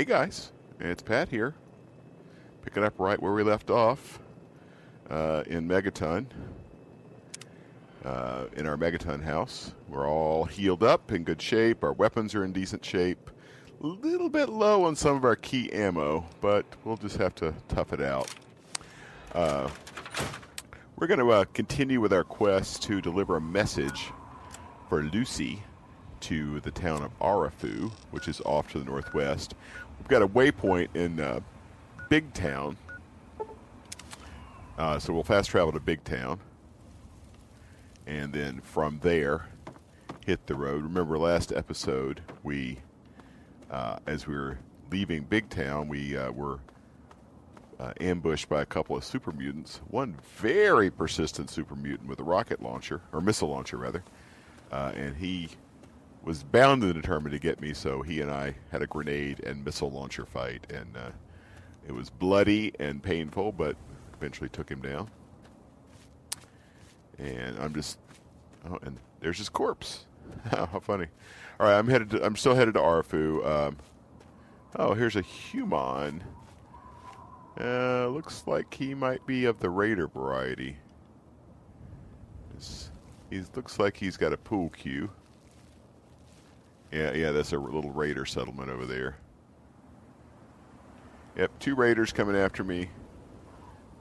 Hey guys, it's Pat here. Picking up right where we left off uh, in Megaton. Uh, in our Megaton house. We're all healed up, in good shape. Our weapons are in decent shape. A little bit low on some of our key ammo, but we'll just have to tough it out. Uh, we're going to uh, continue with our quest to deliver a message for Lucy to the town of Arefu, which is off to the northwest. Got a waypoint in uh, Big Town, uh, so we'll fast travel to Big Town, and then from there hit the road. Remember last episode we, uh, as we were leaving Big Town, we uh, were uh, ambushed by a couple of super mutants. One very persistent super mutant with a rocket launcher or missile launcher rather, uh, and he was bound and determined to get me. So he and I had a grenade and missile launcher fight, and uh, it was bloody and painful, but eventually took him down. And I'm just, oh, and there's his corpse. How funny! All right, I'm headed. To, I'm still headed to Arefu. Um, oh, here's a human. Uh, looks like he might be of the raider variety. He looks like he's got a pool cue. Yeah, yeah, that's a little raider settlement over there. Yep, two raiders coming after me.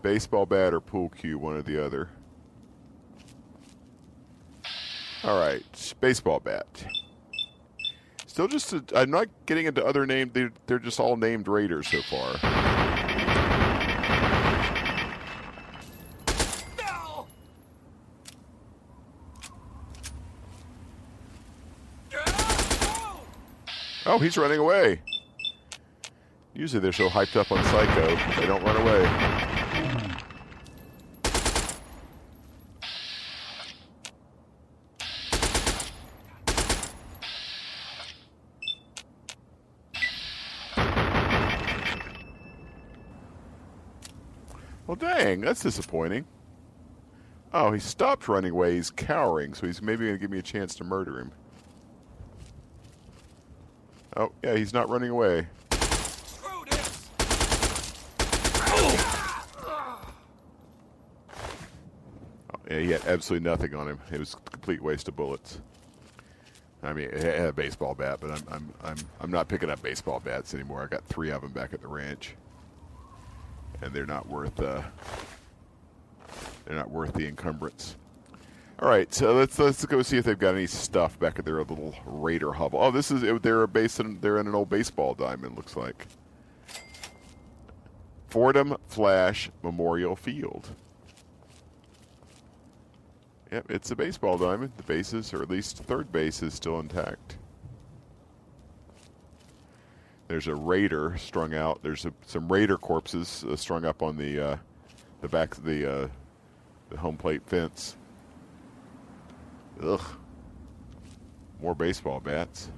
Baseball bat or pool cue, one or the other. All right, baseball bat. Still just, i am not getting into other names. They're, they're just all named raiders so far. Oh, he's running away. Usually they're so hyped up on Psycho, they don't run away. Well, dang, that's disappointing. Oh, he stopped running away. He's cowering, so he's maybe going to give me a chance to murder him. Oh, yeah, he's not running away. Oh, yeah, he had absolutely nothing on him. It was a complete waste of bullets. I mean, I had a baseball bat, but I'm I'm I'm I'm not picking up baseball bats anymore. I got three of them back at the ranch, and they're not worth uh, they're not worth the encumbrance. All right, so let's let's go see if they've got any stuff back at their little raider hovel. Oh, this is they're based in they're in an old baseball diamond. Looks like Fordham Flash Memorial Field. Yep, it's a baseball diamond. The bases, or at least third base, is still intact. There's a raider strung out. There's a, some raider corpses uh, strung up on the uh, the back of the uh, the home plate fence. Ugh. More baseball bats.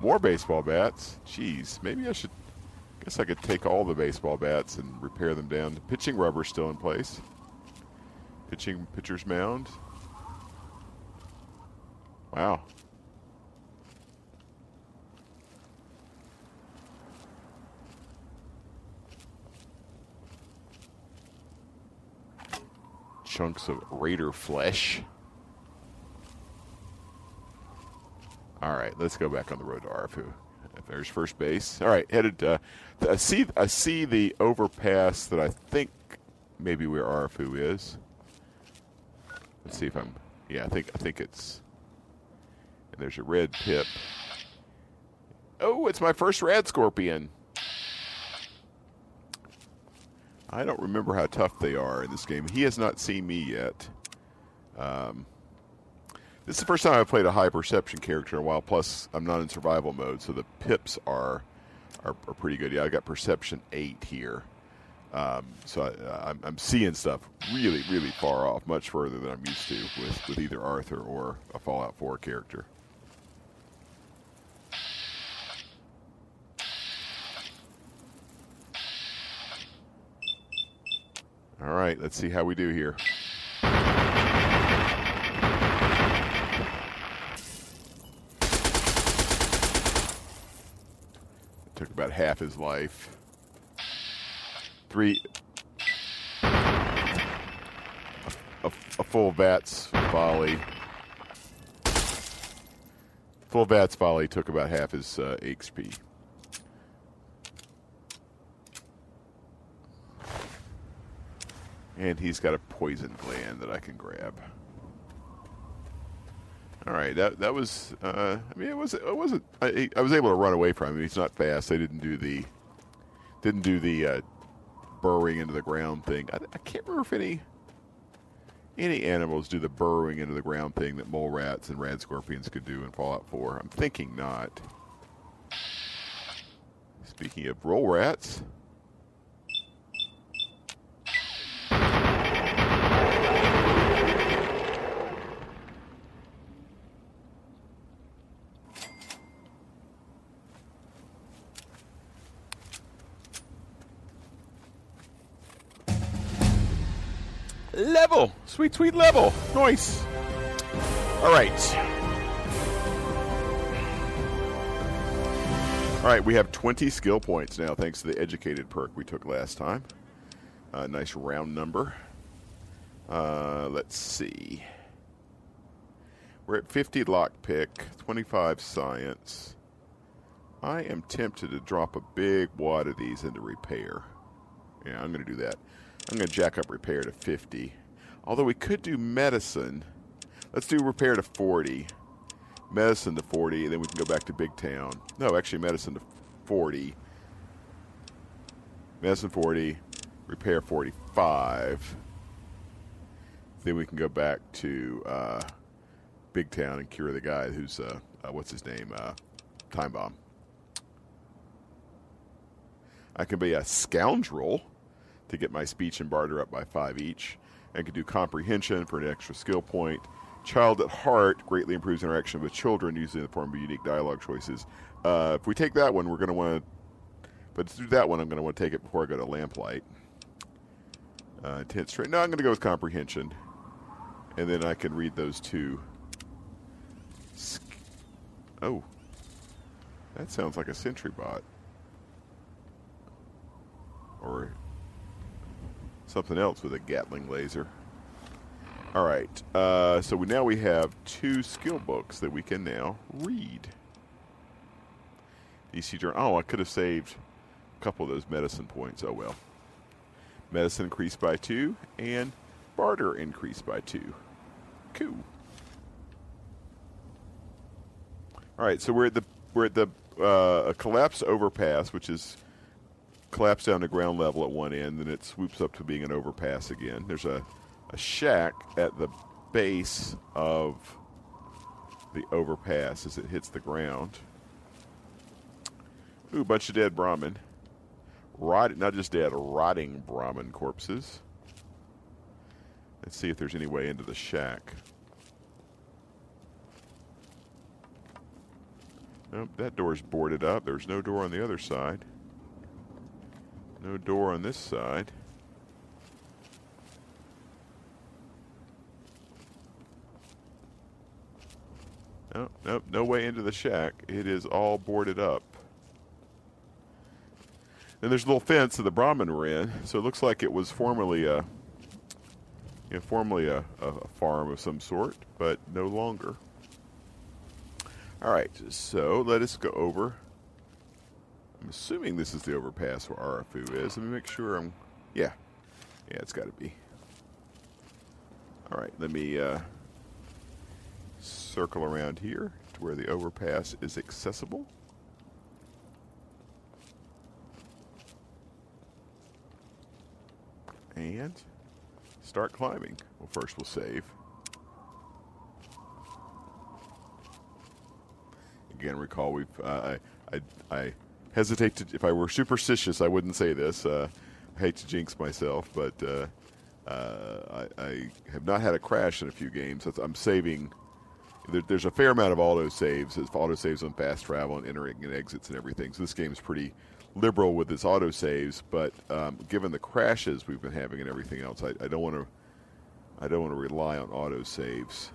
More baseball bats. Jeez, maybe I should. Guess I could take all the baseball bats and repair them down. The pitching rubber still in place. Pitching pitcher's mound. Wow. Chunks of raider flesh. All right, let's go back on the road to Arefu. There's first base. All right, headed. Uh, I see. I see the overpass that I think maybe where Arefu is. Let's see if I'm. Yeah, I think. I think it's. And there's a red pip. Oh, it's my first rad scorpion. I don't remember how tough they are in this game. He has not seen me yet. Um, this is the first time I've played a high perception character in a while. Plus, I'm not in survival mode, so the pips are are, are pretty good. Yeah, I got perception eight here, um, so I, am seeing stuff really, really far off, much further than I'm used to with with either Arthur or a Fallout 4 character. All right, let's see how we do here. took about half his life. Three. A, a, a full VATS volley. Full VATS volley took about half his uh, HP. And he's got a poison gland that I can grab. All right, that that was. Uh, I mean, it was. It wasn't. I, I was able to run away from him. He's not fast. I didn't do the. Didn't do the uh, burrowing into the ground thing. I, I, can't remember if any. Any animals do the burrowing into the ground thing that mole rats and rad scorpions could do in Fallout 4. I'm thinking not. Speaking of roll rats. Sweet, sweet level. Nice. All right. All right, we have 20 skill points now, thanks to the educated perk we took last time. Uh, nice round number. Uh, let's see. We're at 50 lockpick, 25 science. I am tempted to drop a big wad of these into repair. Yeah, I'm going to do that. I'm going to jack up repair to 50. Although we could do medicine. Let's do repair to 40. Medicine to 40, and then we can go back to Big Town. No, actually, medicine to 40. Medicine 40. Repair 45. Then we can go back to uh, Big Town and cure the guy who's, uh, uh, what's his name? Uh, Time Bomb. I can be a scoundrel to get my speech and barter up by five each. And can do comprehension for an extra skill point. Child at heart greatly improves interaction with children using the form of unique dialogue choices. Uh, if we take that one, we're going to want to. But to do that one, I'm going to want to take it before I go to lamplight. Uh, intense straight. No, I'm going to go with comprehension, and then I can read those two. Oh, that sounds like a sentry bot, or something else with a Gatling laser. All right, uh, so we, now we have two skill books that we can now read. DC Journal. Oh, I could have saved a couple of those medicine points. Oh well. Medicine increased by two, and barter increased by two. Cool. All right, so we're at the we're at the uh, collapse overpass, which is collapse down to ground level at one end, then it swoops up to being an overpass again. There's a, a shack at the base of the overpass as it hits the ground. Ooh, a bunch of dead Brahmin. Rot, not just dead, rotting Brahmin corpses. Let's see if there's any way into the shack. Nope, that door's boarded up. There's no door on the other side. No door on this side. Nope, nope, no way into the shack. It is all boarded up. And there's a little fence that the Brahmin were in, so it looks like it was formerly a, you know, formerly a, a farm of some sort, but no longer. All right, so let us go over I'm assuming this is the overpass where Arefu is. Let me make sure I'm. Yeah. Yeah, it's got to be. All right, let me uh, circle around here to where the overpass is accessible. And start climbing. Well, first we'll save. Again, recall we've uh, I, I I hesitate to. If I were superstitious, I wouldn't say this. Uh, I hate to jinx myself, but uh, uh, I, I, have not had a crash in a few games. I'm saving. There, there's a fair amount of auto saves. Auto saves on fast travel and entering and exits and everything. So this game is pretty liberal with its auto saves. But um, given the crashes we've been having and everything else, I, I don't want to. I don't want to rely on auto saves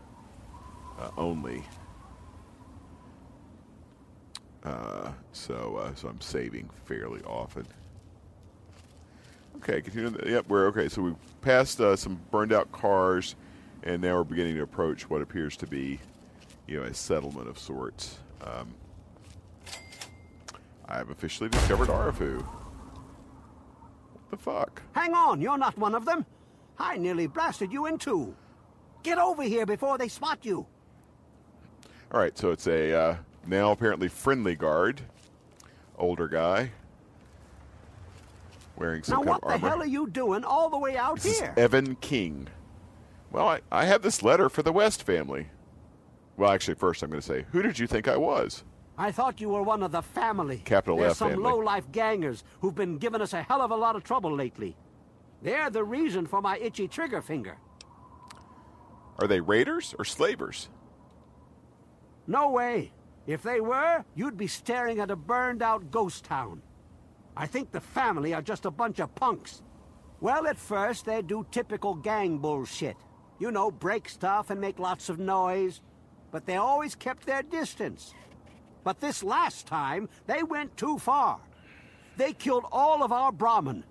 uh, only. Uh, so uh, so I'm saving fairly often. Okay, continue. Yep, we're okay. So we've passed uh, some burned out cars, and now we're beginning to approach what appears to be, you know, a settlement of sorts. Um, I have officially discovered Arefu. What the fuck? Hang on, you're not one of them. I nearly blasted you in two. Get over here before they spot you. All right, so it's a uh, now apparently friendly guard, older guy, wearing some now, kind what the hell are you doing all the way out This is here? Evan King. Well, I, I have this letter for the West family. Well, actually, first I'm going to say, who did you think I was? I thought you were one of the family. Capital There's F some family. low-life gangers who've been giving us a hell of a lot of trouble lately. They're the reason for my itchy trigger finger. Are they raiders or slavers? No way. If they were, you'd be staring at a burned-out ghost town. I think the family are just a bunch of punks. Well, at first, they do typical gang bullshit. You know, break stuff and make lots of noise. But they always kept their distance. But this last time, they went too far. They killed all of our Brahmin.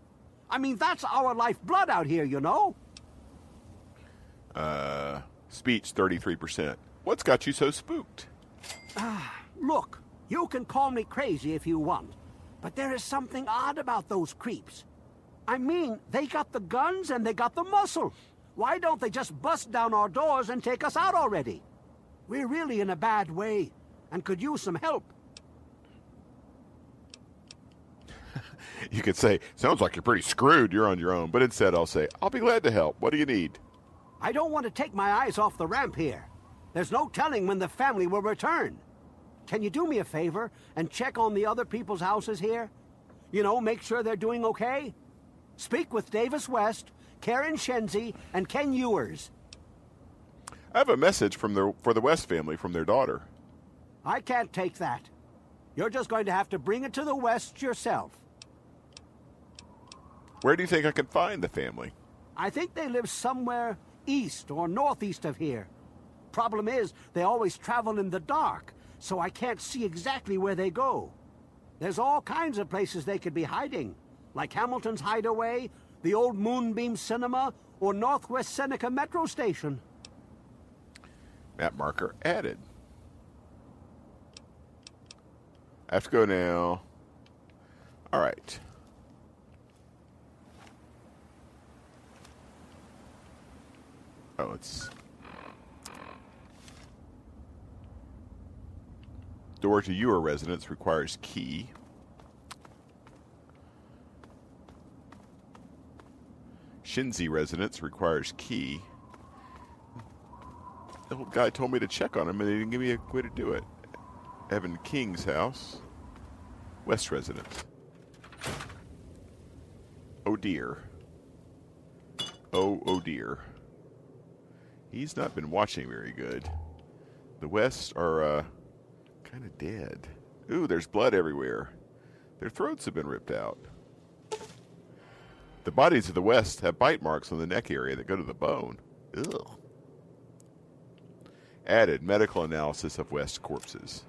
I mean, that's our lifeblood out here, you know? Uh, speech 33%. What's got you so spooked? Ah, look, you can call me crazy if you want, but there is something odd about those creeps. I mean, they got the guns and they got the muscle. Why don't they just bust down our doors and take us out already? We're really in a bad way and could use some help. You could say, sounds like you're pretty screwed, you're on your own. But instead, I'll say, I'll be glad to help. What do you need? I don't want to take my eyes off the ramp here. There's no telling when the family will return. Can you do me a favor and check on the other people's houses here? You know, make sure they're doing okay? Speak with Davis West, Karen Shenzi, and Ken Ewers. I have a message from the, for the West family from their daughter. I can't take that. You're just going to have to bring it to the West yourself. Where do you think I can find the family? I think they live somewhere east or northeast of here. Problem is, they always travel in the dark, so I can't see exactly where they go. There's all kinds of places they could be hiding, like Hamilton's Hideaway, the old Moonbeam Cinema, or Northwest Seneca Metro Station. Map marker added. I have to go now. All right. Oh, it's door to your residence requires key. Shinzi residence requires key. The old guy told me to check on him, and he didn't give me a way to do it. Evan King's house, West residence. Oh dear. Oh, oh dear. He's not been watching very good. The West are uh, kind of dead. Ooh, there's blood everywhere. Their throats have been ripped out. The bodies of the West have bite marks on the neck area that go to the bone. Ugh. Added medical analysis of West corpses.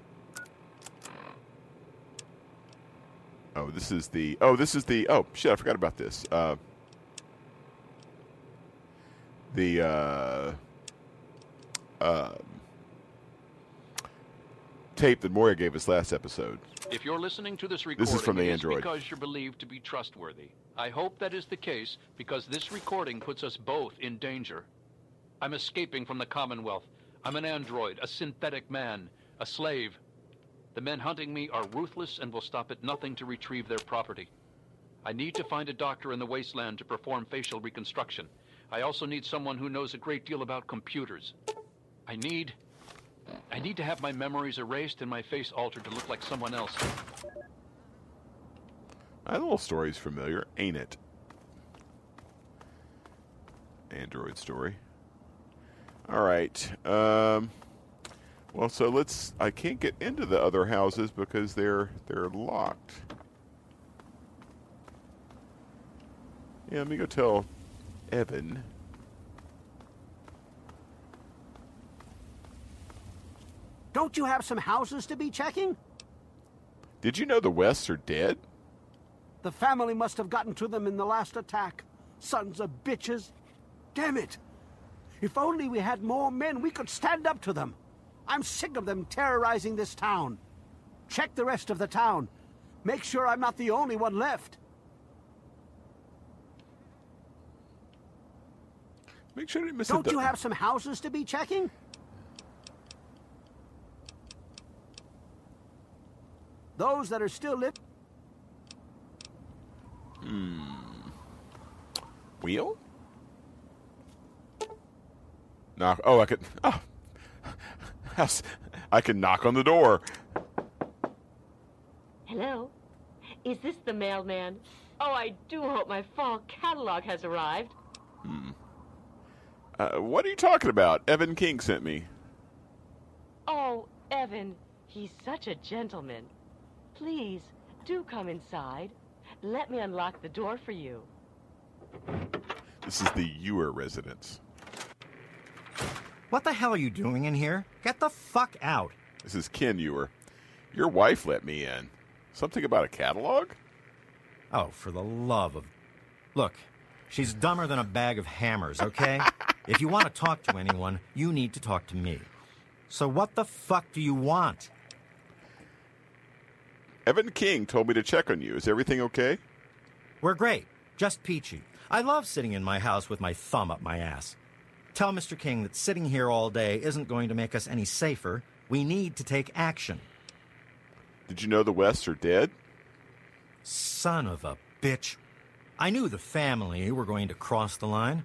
Oh, this is the. Oh, this is the. Oh, shit! I forgot about this. Uh, the. Uh, uh, tape that Moira gave us last episode. If you're listening to this recording, This is from the Android. because you're believed to be trustworthy. I hope that is the case because this recording puts us both in danger. I'm escaping from the Commonwealth. I'm an android, a synthetic man, a slave. The men hunting me are ruthless and will stop at nothing to retrieve their property. I need to find a doctor in the wasteland to perform facial reconstruction. I also need someone who knows a great deal about computers. I need. I need to have my memories erased and my face altered to look like someone else. That little story's familiar, ain't it? Android story. All right. Um, well, so let's. I can't get into the other houses because they're they're locked. Yeah, let me go tell Evan. Don't you have some houses to be checking? Did you know the Wests are dead? The family must have gotten to them in the last attack. Sons of bitches. Damn it. If only we had more men, we could stand up to them. I'm sick of them terrorizing this town. Check the rest of the town. Make sure I'm not the only one left. Make sure you miss Don't you have some houses to be checking? Those that are still living. Hmm. Wheel? Knock. Oh, I could. Oh, I can knock on the door. Hello? Is this the mailman? Oh, I do hope my fall catalog has arrived. Hmm. Uh, what are you talking about? Evan King sent me. Oh, Evan, he's such a gentleman. Please, do come inside. Let me unlock the door for you. This is the Ewer residence. What the hell are you doing in here? Get the fuck out. This is Ken Ewer. Your wife let me in. Something about a catalog? Oh, for the love of. Look, she's dumber than a bag of hammers, okay? if you want to talk to anyone, you need to talk to me. So, what the fuck do you want? Evan King told me to check on you. Is everything okay? We're great. Just peachy. I love sitting in my house with my thumb up my ass. Tell Mr. King that sitting here all day isn't going to make us any safer. We need to take action. Did you know the Wests are dead? Son of a bitch. I knew the family were going to cross the line.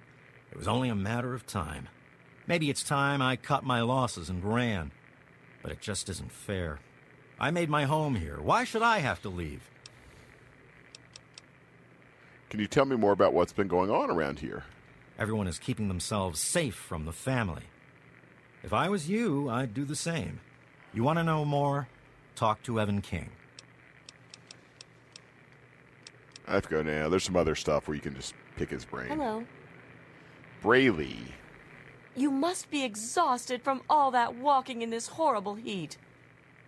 It was only a matter of time. Maybe it's time I cut my losses and ran. But it just isn't fair. I made my home here. Why should I have to leave? Can you tell me more about what's been going on around here? Everyone is keeping themselves safe from the family. If I was you, I'd do the same. You want to know more? Talk to Evan King. I have to go now. There's some other stuff where you can just pick his brain. Hello. Brayley. You must be exhausted from all that walking in this horrible heat.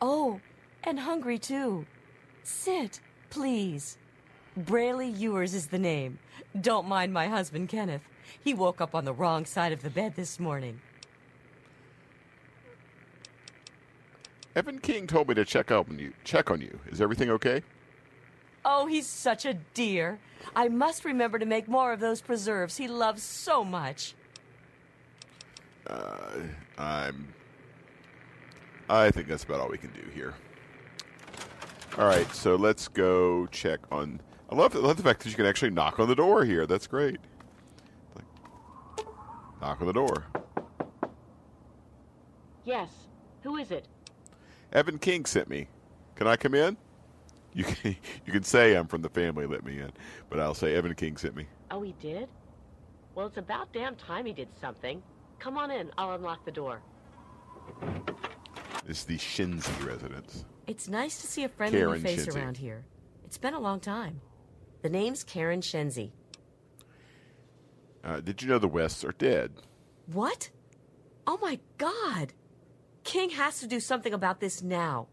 Oh, and hungry too. Sit, please. Brayley Ewers is the name. Don't mind my husband, Kenneth. He woke up on the wrong side of the bed this morning. Evan King told me to check up on you. Check on you. Is everything okay? Oh, he's such a dear. I must remember to make more of those preserves he loves so much. Uh, I'm. I think that's about all we can do here. All right, so let's go check on. I love, I love the fact that you can actually knock on the door here. That's great. Like, knock on the door. Yes. Who is it? Evan King sent me. Can I come in? You can. You can say I'm from the family. Let me in, but I'll say Evan King sent me. Oh, he did? Well, it's about damn time he did something. Come on in. I'll unlock the door. Is the Shinzi residence. It's nice to see a friendly Karen face Shenzi. around here. It's been a long time. The name's Karen Shenzi. Uh, did you know the Wests are dead? What? Oh my god! King has to do something about this now.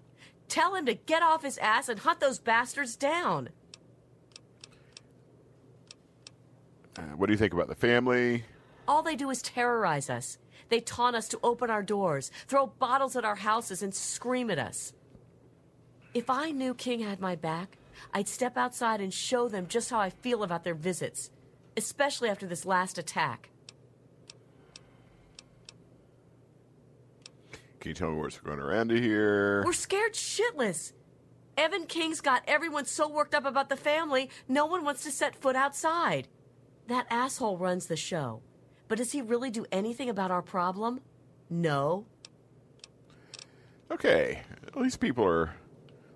Tell him to get off his ass and hunt those bastards down. Uh, what do you think about the family? All they do is terrorize us. They taunt us to open our doors, throw bottles at our houses, and scream at us. If I knew King had my back, I'd step outside and show them just how I feel about their visits, especially after this last attack. Can you tell me what's going around here? We're scared shitless. Evan King's got everyone so worked up about the family, no one wants to set foot outside. That asshole runs the show. But does he really do anything about our problem? No. Okay, these people are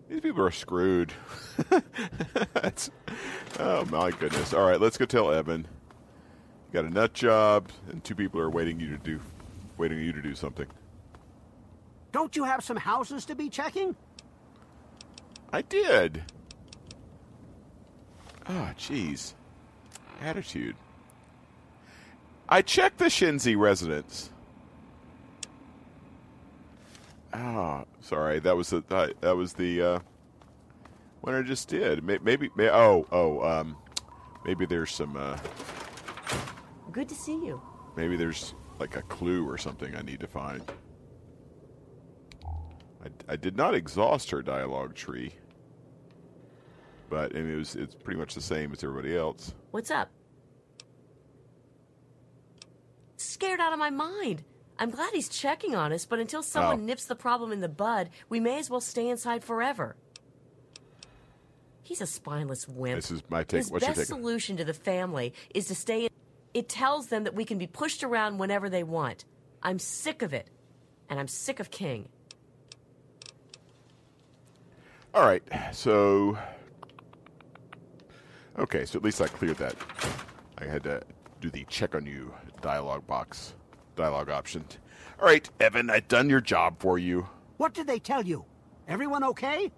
these people are screwed. That's, oh my goodness! All right, let's go tell Evan. You got a nut job, and two people are waiting you to do, waiting you to do something. Don't you have some houses to be checking? I did. Ah, jeez, attitude. I checked the Shinzi residence. Ah, sorry. That was the that was the uh, When I just did. May- Maybe. May- oh, oh. Um, maybe there's some. Uh, Good to see you. maybe there's like a clue or something I need to find. I, I did not exhaust her dialogue tree, but and it was it's pretty much the same as everybody else. What's up? Scared out of my mind. I'm glad he's checking on us, but until someone Oh. nips the problem in the bud, we may as well stay inside forever. He's a spineless wimp. This is my take. His What's your best take? solution to the family is to stay in. It tells them that we can be pushed around whenever they want. I'm sick of it. And I'm sick of King. All right, so okay, so at least I cleared that. I had to do the check on you dialogue box, dialogue option. All right, Evan, I've done your job for you. What did they tell you? Everyone okay?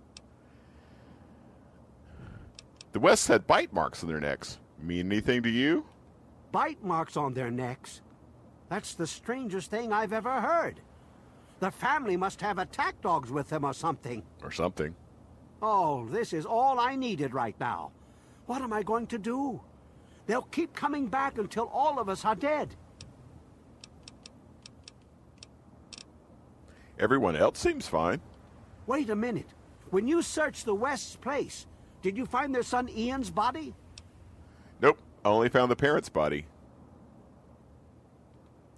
The West had bite marks on their necks. Mean anything to you? Bite marks on their necks. That's the strangest thing I've ever heard. The family must have attack dogs with them or something. Or something? Oh, this is all I needed right now. What am I going to do? They'll keep coming back until all of us are dead. Everyone else seems fine. Wait a minute. When you searched the West's place, did you find their son Ian's body? Nope, I only found the parents' body.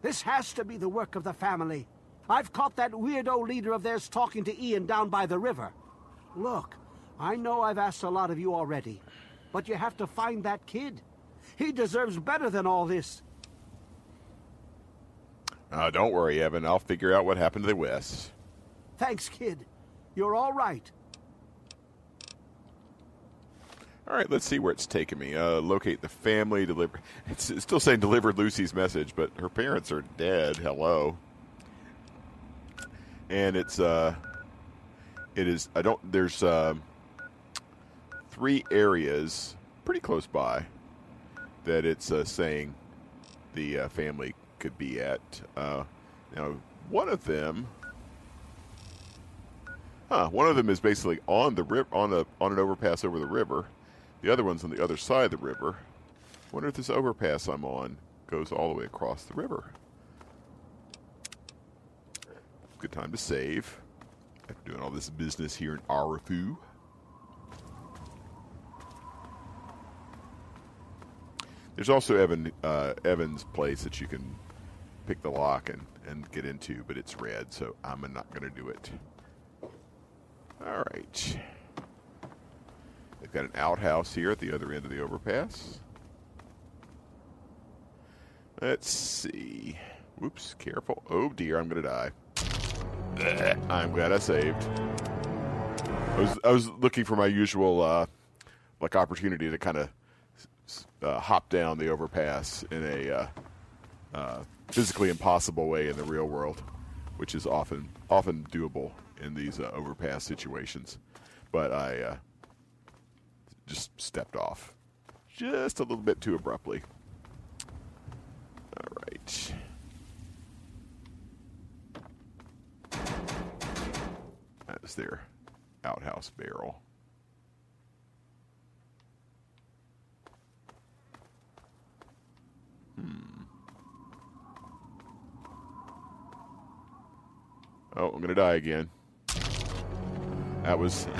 This has to be the work of the family. I've caught that weirdo leader of theirs talking to Ian down by the river. Look, I know I've asked a lot of you already, but you have to find that kid. He deserves better than all this. Uh, don't worry, Evan. I'll figure out what happened to the West. Thanks, kid. You're all right. All right, let's see where it's taking me. Uh, locate the family. Deliver. It's, it's still saying delivered Lucy's message, but her parents are dead. Hello. And it's uh, it is. I don't. There's um, three areas pretty close by that it's uh, saying the uh, family could be at. Uh, now, one of them. Huh, one of them is basically on the river, on a on an overpass over the river. The other one's on the other side of the river. Wonder if this overpass I'm on goes all the way across the river. Good time to save. After doing all this business here in Arefu. There's also Evan uh, Evan's place that you can pick the lock and, and get into, but it's red, so I'm not going to do it. All right. They've got an outhouse here at the other end of the overpass. Let's see. Whoops, careful. Oh dear, I'm going to die. I'm glad I saved. I was I was looking for my usual uh, like opportunity to kind of uh, hop down the overpass in a uh, uh, physically impossible way in the real world, which is often often doable in these uh, overpass situations. But I uh, just stepped off just a little bit too abruptly. All right. That is their outhouse barrel. Oh, I'm gonna die again. That was.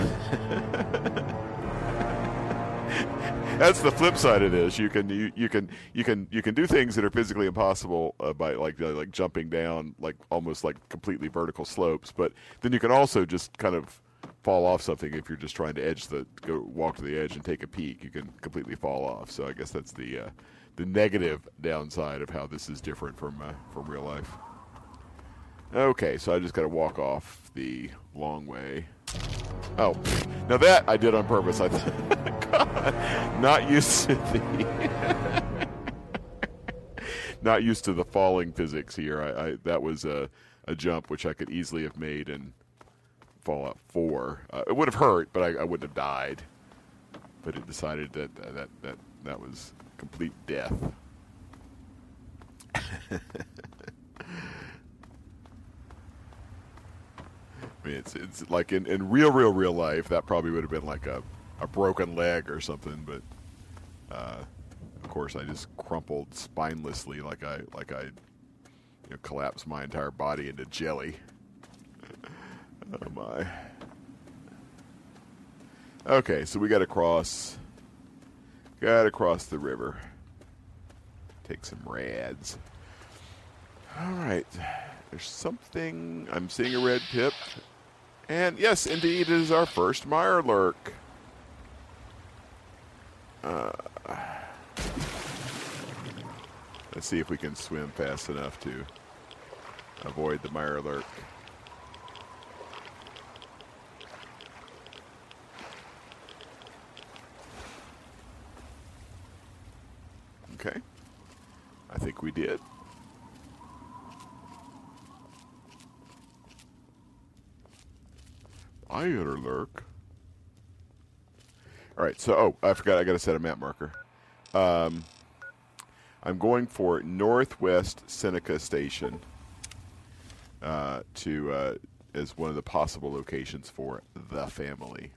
That's the flip side of this. You can you, you can you can you can do things that are physically impossible uh, by like uh, like jumping down like almost like completely vertical slopes. But then you can also just kind of fall off something if you're just trying to edge the go walk to the edge and take a peek. You can completely fall off. So I guess that's the uh, the negative downside of how this is different from uh, from real life. Okay, so I just got to walk off the long way. Oh, now that I did on purpose. I God, not used to the not used to the falling physics here. I, I that was a, a jump which I could easily have made in Fallout Four. Uh, it would have hurt, but I, I wouldn't have died. But it decided that that that that was complete death. I mean, it's it's like in, in real, real, real life, that probably would have been like a a broken leg or something, but uh, of course I just crumpled spinelessly like I like I you know, collapsed my entire body into jelly. oh my. Okay, so we got to cross. Got to cross the river. Take some rads. All right. There's something. I'm seeing a red pip. And yes, indeed, it is our first Mirelurk. Uh, let's see if we can swim fast enough to avoid the Mirelurk. Okay. I we did. I lurk. All right, so oh, I forgot. I got to set a map marker. Um, I'm going for Northwest Seneca Station uh, to uh, as one of the possible locations for the family.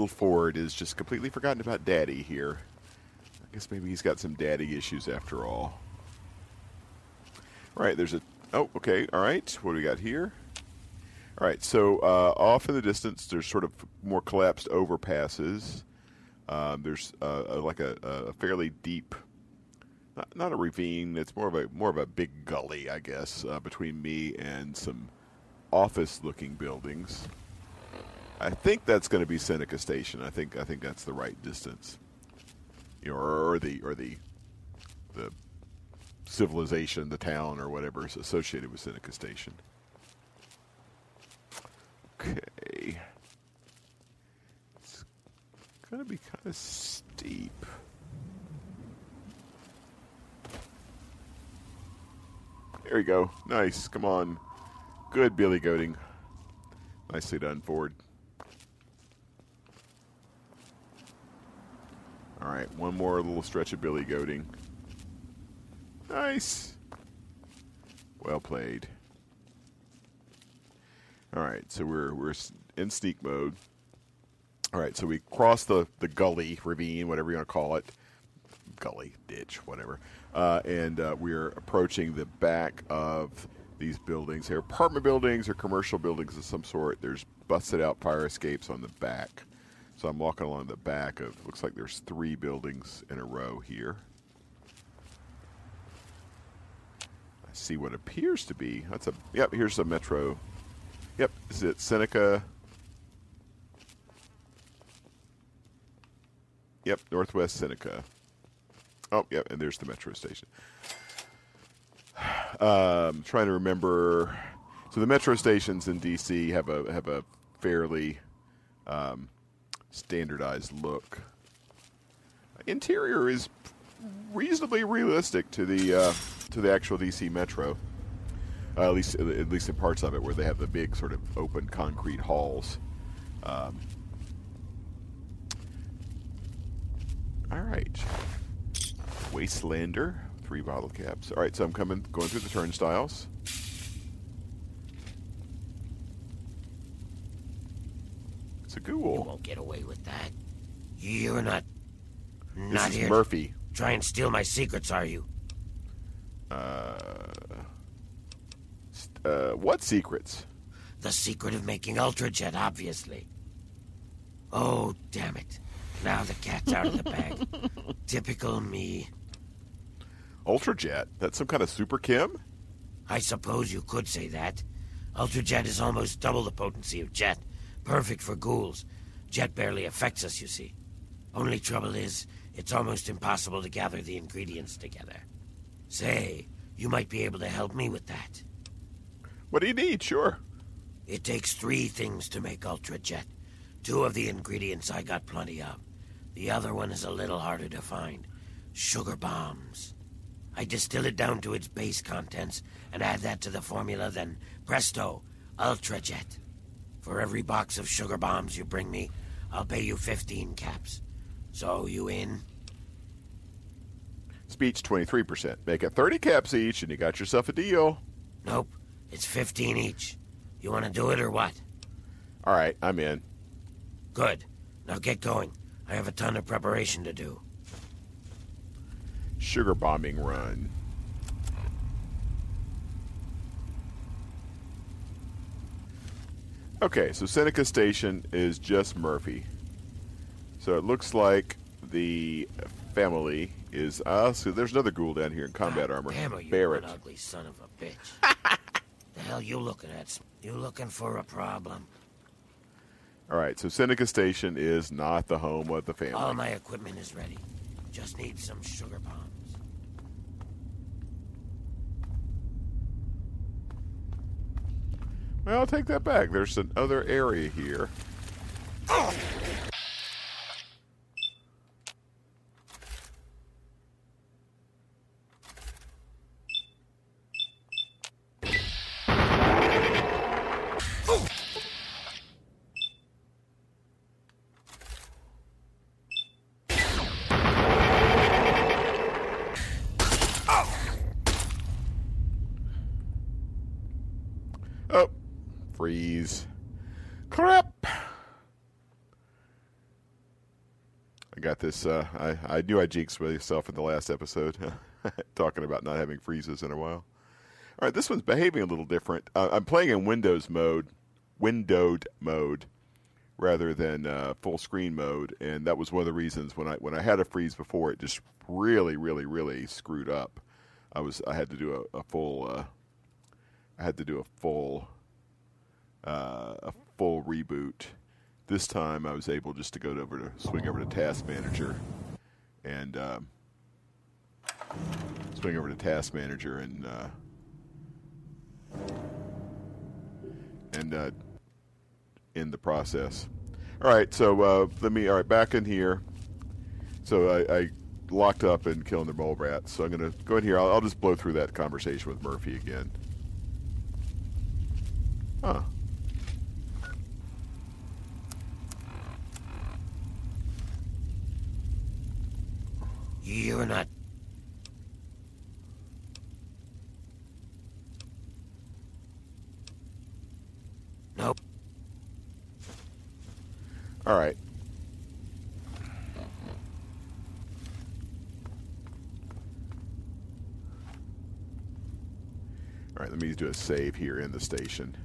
Little Ford is just completely forgotten about Daddy here. I guess maybe he's got some daddy issues after all. Right, there's a. Oh, okay. All right. What do we got here? All right. So uh, off in the distance, there's sort of more collapsed overpasses. Um, there's uh, like a, a, fairly deep, not, not, a ravine. It's more of a more of a big gully, I guess, uh, between me and some office-looking buildings. I think that's going to be Seneca Station. I think I think that's the right distance. You know, or, the or the the civilization, the town, or whatever is associated with Seneca Station. Okay. It's going to be kind of steep. There you go. Nice. Come on. Good billy goating. Nicely done, Ford. All right, one more little stretch of billy goating. Nice. Well played. All right, so we're we're in sneak mode. All right, so we cross the the gully, ravine, whatever you want to call it, gully, ditch, whatever, uh, and uh, we're approaching the back of these buildings. They're apartment buildings or commercial buildings of some sort. There's busted out fire escapes on the back. So I'm walking along the back of, looks like there's three buildings in a row here. I see what appears to be, that's a, yep, here's a metro. Yep, is it Seneca? Yep, Northwest Seneca. Oh, yep, and there's the metro station. Um, trying to remember. So the metro stations in DC have a have a fairly um, standardized look. Interior is reasonably realistic to the uh, to the actual DC Metro. Uh, at least at least in parts of it where they have the big sort of open concrete halls. Um, all right, Wastelander, three bottle caps. All right, so I'm coming going through the turnstiles. It's a ghoul. You won't get away with that. You're not. This not is here. Murphy. Try and steal my secrets, are you? Uh, uh, what secrets? The secret of making Ultrajet, obviously. Oh, damn it. Now the cat's out of the bag. Typical me. Ultrajet? That's some kind of super Kim? I suppose you could say that. Ultrajet is almost double the potency of Jet. Perfect for ghouls. Jet barely affects us, you see. Only trouble is, it's almost impossible to gather the ingredients together. Say, you might be able to help me with that. What do you need? Sure. It takes three things to make Ultra Jet. Two of the ingredients I got plenty of. The other one is a little harder to find. Sugar bombs. I distill it down to its base contents and add that to the formula, then presto, Ultra Jet. For every box of sugar bombs you bring me, I'll pay you 15 caps. So, you in? Speech 23%. Make it 30 caps each, and you got yourself a deal. Nope, it's 15 each. You want to do it or what? All right, I'm in. Good. Now get going. I have a ton of preparation to do. Sugar bombing run. Okay, so Seneca Station is just Murphy. So it looks like the family is. Uh, so there's another ghoul down here in combat armor. Damn you Barrett. one ugly son of a bitch. the hell you looking at? You looking for a problem? All right, so Seneca Station is not the home of the family. All my equipment is ready. Just need some sugar bombs. Well, I'll take that back. There's another area here. Crap. I got this. Uh, I, I knew I jinxed myself in the last episode, talking about not having freezes in a while. All right, this one's behaving a little different. Uh, I'm playing in Windows mode, windowed mode, rather than uh, full screen mode, and that was one of the reasons when I when I had a freeze before, it just really, really, really screwed up. I was I had to do a, a full uh, I had to do a full uh, a full reboot. This time, I was able just to go over to swing over to Task Manager and um, swing over to Task Manager and uh, and uh, in the process. All right, so uh, let me. All right, back in here. So I, I locked up and killing the mole rats. So I'm going to go in here. I'll, I'll just blow through that conversation with Murphy again. Huh. You're not. Nope. All right. All right, let me do a save here in the station.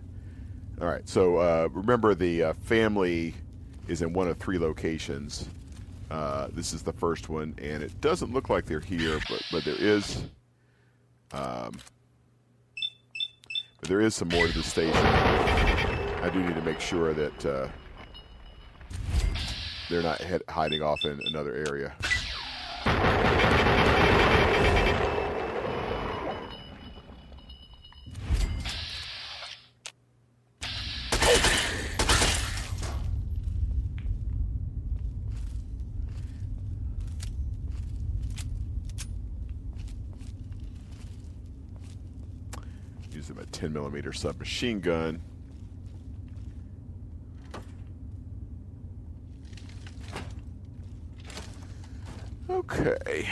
All right, so uh, remember the uh, family is in one of three locations. Uh, this is the first one, and it doesn't look like they're here, but but there is, um, but there is some more to the station. I do need to make sure that uh, they're not hiding off in another area. Millimeter submachine gun. Okay.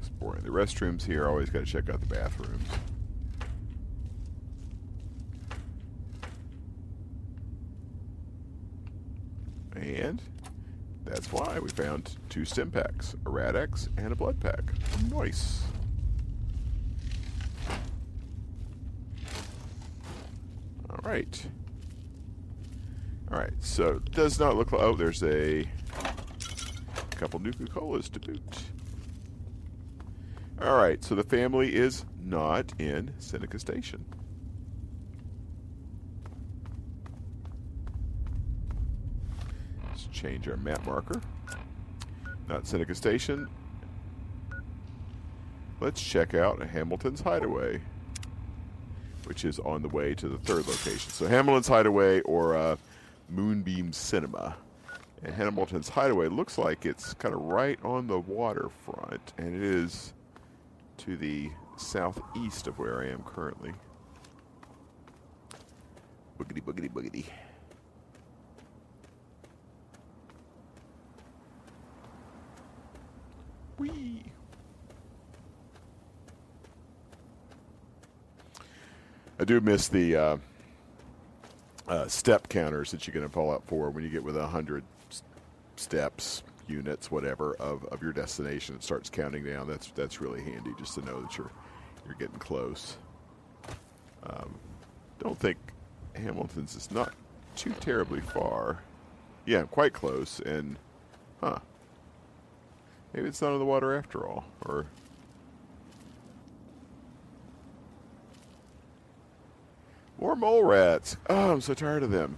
Exploring the restrooms here. Always got to check out the bathrooms. And we found two stim packs, a Rad-X and a blood pack. Nice. All right. All right. So it does not look like. Oh, there's a couple Nuka Colas to boot. All right. So the family is not in Seneca Station. Change our map marker. Not Seneca Station. Let's check out Hamilton's Hideaway which is on the way to the third location. So Hamilton's Hideaway or uh, Moonbeam Cinema. And Hamilton's Hideaway looks like it's kind of right on the waterfront, and it is to the southeast of where I am currently. Boogity, boogity, boogity. I do miss the uh, uh, step counters that you get in Fallout 4 when you get with a hundred steps, units, whatever of, of your destination. It starts counting down. That's that's really handy just to know that you're you're getting close. Um, don't think Hamilton's is not too terribly far. Yeah, quite close. And huh, maybe it's not in the water after all, or. More mole rats. Oh, I'm so tired of them.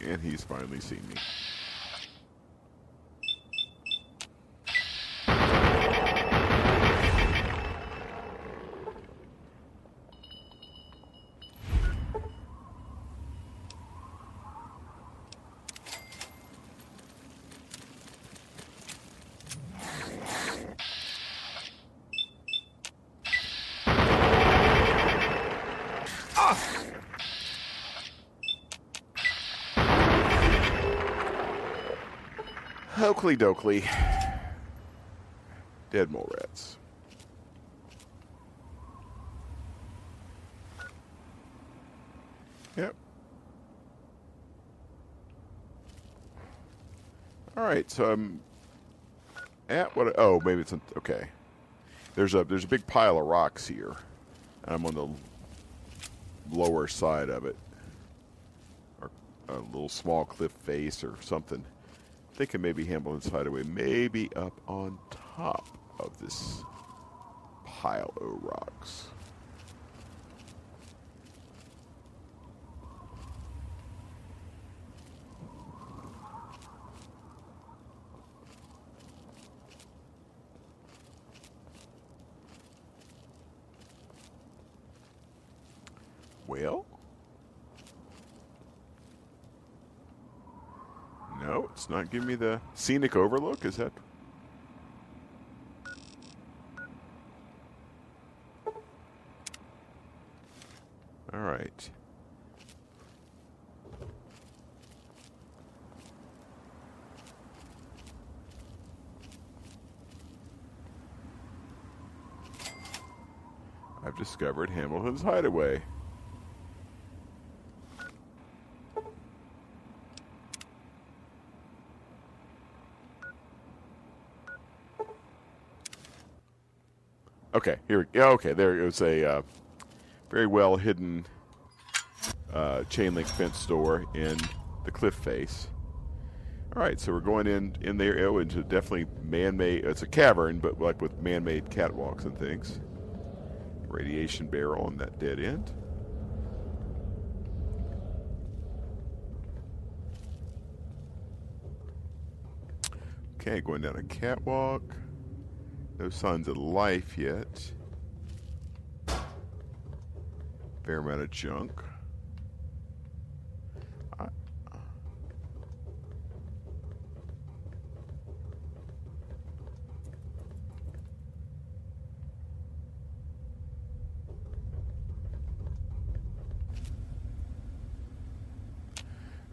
And he's finally seen me. Oakley dokley. Dead mole rats. Yep. All right, so I'm at what? Oh, maybe it's okay. There's a there's a big pile of rocks here. I'm on the lower side of it, or a little small cliff face or something. Thinking maybe Hamilton's Hideaway, maybe up on top of this pile of rocks. Well, no, it's not giving me the scenic overlook. Is that? All right. I've discovered Hamilton's Hideaway. Okay, here go. Okay, there it was a uh, very well hidden uh, chain link fence door in the cliff face. All right, so we're going in in there oh, into definitely man-made. It's a cavern, but like with man-made catwalks and things. Radiation barrel on that dead end. Okay, going down a catwalk. No signs of life yet. Fair amount of junk.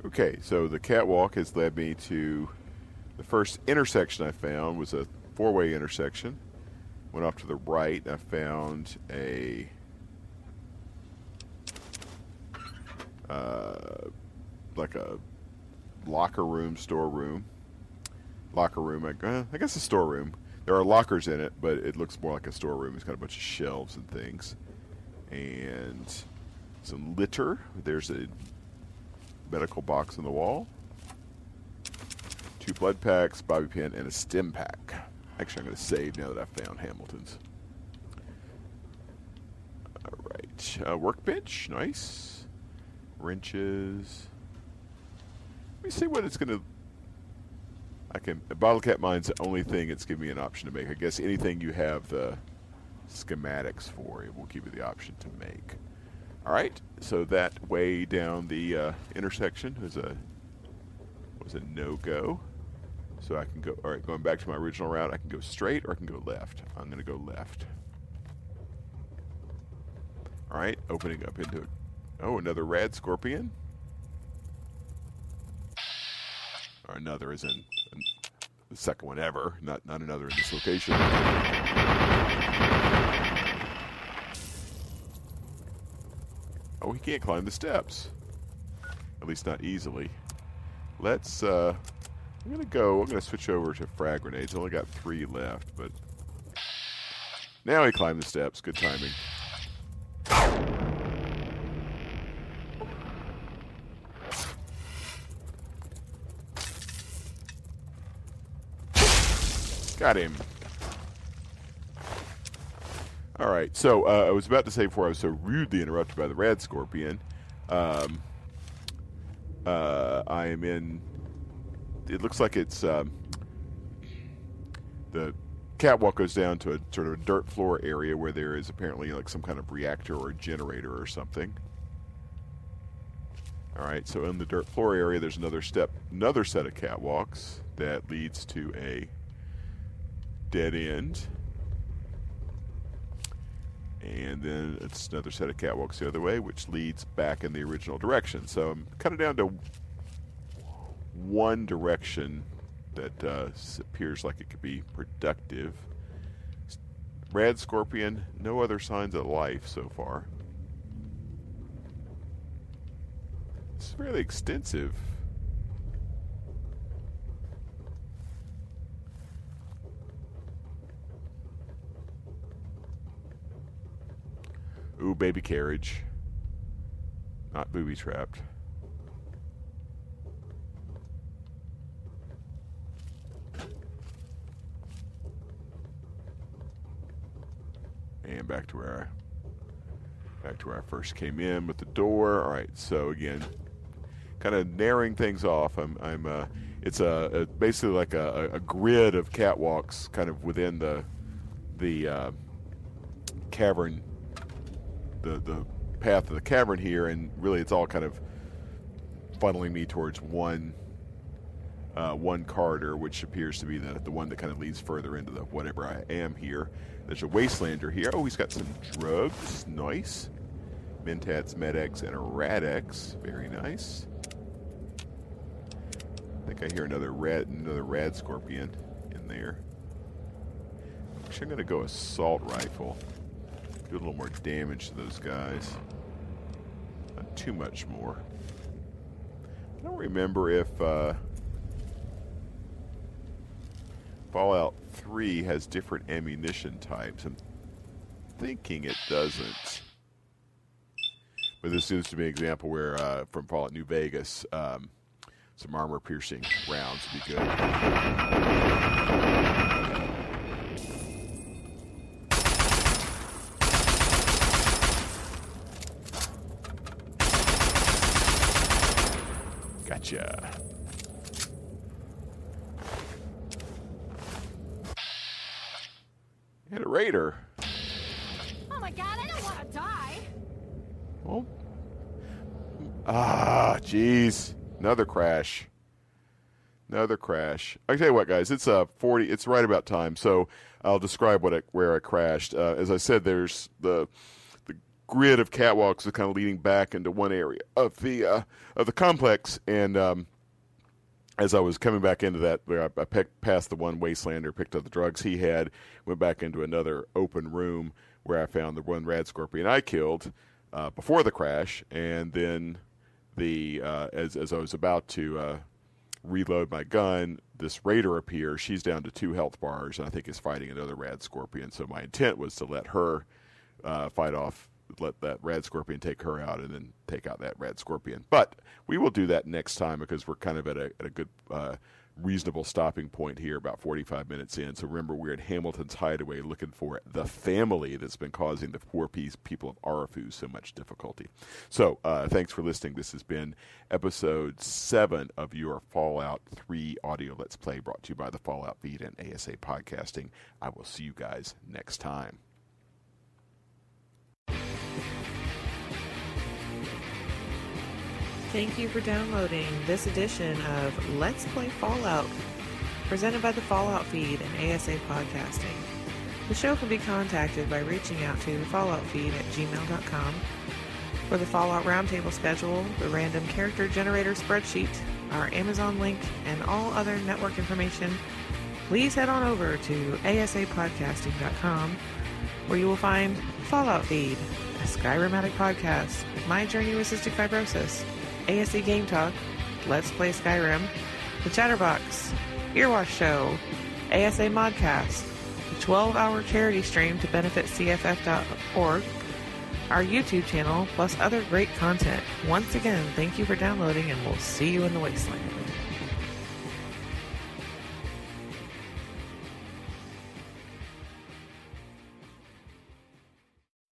Okay, so the catwalk has led me to the first intersection I found was a four-way intersection. Went off to the right. I found a uh, like a locker room, storeroom, locker room. I, uh, I guess a storeroom. There are lockers in it, but it looks more like a storeroom. It's got a bunch of shelves and things, and some litter. There's a medical box on the wall two blood packs, bobby pin, and a stim pack. Actually, I'm going to save now that I've found Hamilton's. All right, uh, workbench, nice. Wrenches. Let me see what it's going to. I can. Bottle cap mine's the only thing it's giving me an option to make. I guess anything you have the schematics for, it will give you the option to make. All right, so that way down the uh, intersection was a was a no go. So I can go. All right, going back to my original route, I can go straight or I can go left. I'm going to go left. All right, opening up into it. oh another rad scorpion. Or another is in, the second one ever, not not another in this location. Oh, he can't climb the steps. At least not easily. Let's, uh, I'm gonna go, I'm gonna switch over to frag grenades. Only got three left, but now he climbed the steps. Good timing. Got him. All right. So uh, I was about to say before I was so rudely interrupted by the rad scorpion. Um, uh, I am in. It looks like it's um, the catwalk goes down to a sort of a dirt floor area where there is apparently like some kind of reactor or generator or something. All right. So in the dirt floor area, there's another step, another set of catwalks that leads to a dead end. And then it's another set of catwalks the other way, which leads back in the original direction. So I'm kind of down to one direction that uh, appears like it could be productive. Rad Scorpion, no other signs of life so far. It's fairly extensive. Ooh, baby carriage. Not booby trapped. And back to where I, back to where I first came in with the door. All right, so again, kind of narrowing things off. I'm, I'm. Uh, it's a, a basically like a, a, grid of catwalks, kind of within the the uh, cavern the, the path of the cavern here, and really it's all kind of funneling me towards one uh, one corridor, which appears to be the, the one that kind of leads further into the whatever I am here. There's a Wastelander here. Oh, he's got some drugs. Nice. Mentats, Med-X, and a Rad-X. Very nice. I think I hear another red, another Rad Scorpion in there. Actually, I'm to go Assault Rifle do a little more damage to those guys. Not too much more. I don't remember if uh, Fallout 3 has different ammunition types. I'm thinking it doesn't. But this seems to be an example where, uh, from Fallout New Vegas, um, some armor piercing rounds would be good. Gotcha. And a raider. Oh my god, I don't want to die. Oh. Ah, jeez. Another crash. Another crash. I tell you what, guys, it's uh forty. It's right about time. So I'll describe what I, where I crashed. Uh, as I said, there's the the grid of catwalks are kind of leading back into one area of the uh, of the complex. And um, as I was coming back into that, I, I picked, passed the one Wastelander, picked up the drugs he had, went back into another open room where I found the one rad scorpion I killed uh, before the crash, and then the uh, as as I was about to uh, reload my gun, this raider appears. She's down to two health bars, and I think is fighting another rad scorpion. So my intent was to let her uh, fight off let that rad scorpion take her out and then take out that rad scorpion. But we will do that next time because we're kind of at a, at a good, uh, reasonable stopping point here, about 45 minutes in. So remember, we're at Hamilton's Hideaway looking for the family that's been causing the poor people of Arefu so much difficulty. So uh, thanks for listening. This has been episode 7 of your Fallout 3 audio Let's Play brought to you by the Fallout Feed and ASA Podcasting. I will see you guys next time. Thank you for downloading this edition of Let's Play Fallout, presented by the Fallout feed and ASA Podcasting. The show can be contacted by reaching out to falloutfeed at gmail.com. For the Fallout Roundtable schedule, the random character generator spreadsheet, our Amazon link, and all other network information, please head on over to asapodcasting.com, where you will find Fallout Feed, a Skyrimatic podcast, My Journey with Cystic Fibrosis, ASA Game Talk, Let's Play Skyrim, The Chatterbox, Earwash Show, ASA Modcast, the 12-hour charity stream to benefit CFF.org, our YouTube channel, plus other great content. Once again, thank you for downloading, and we'll see you in the wasteland.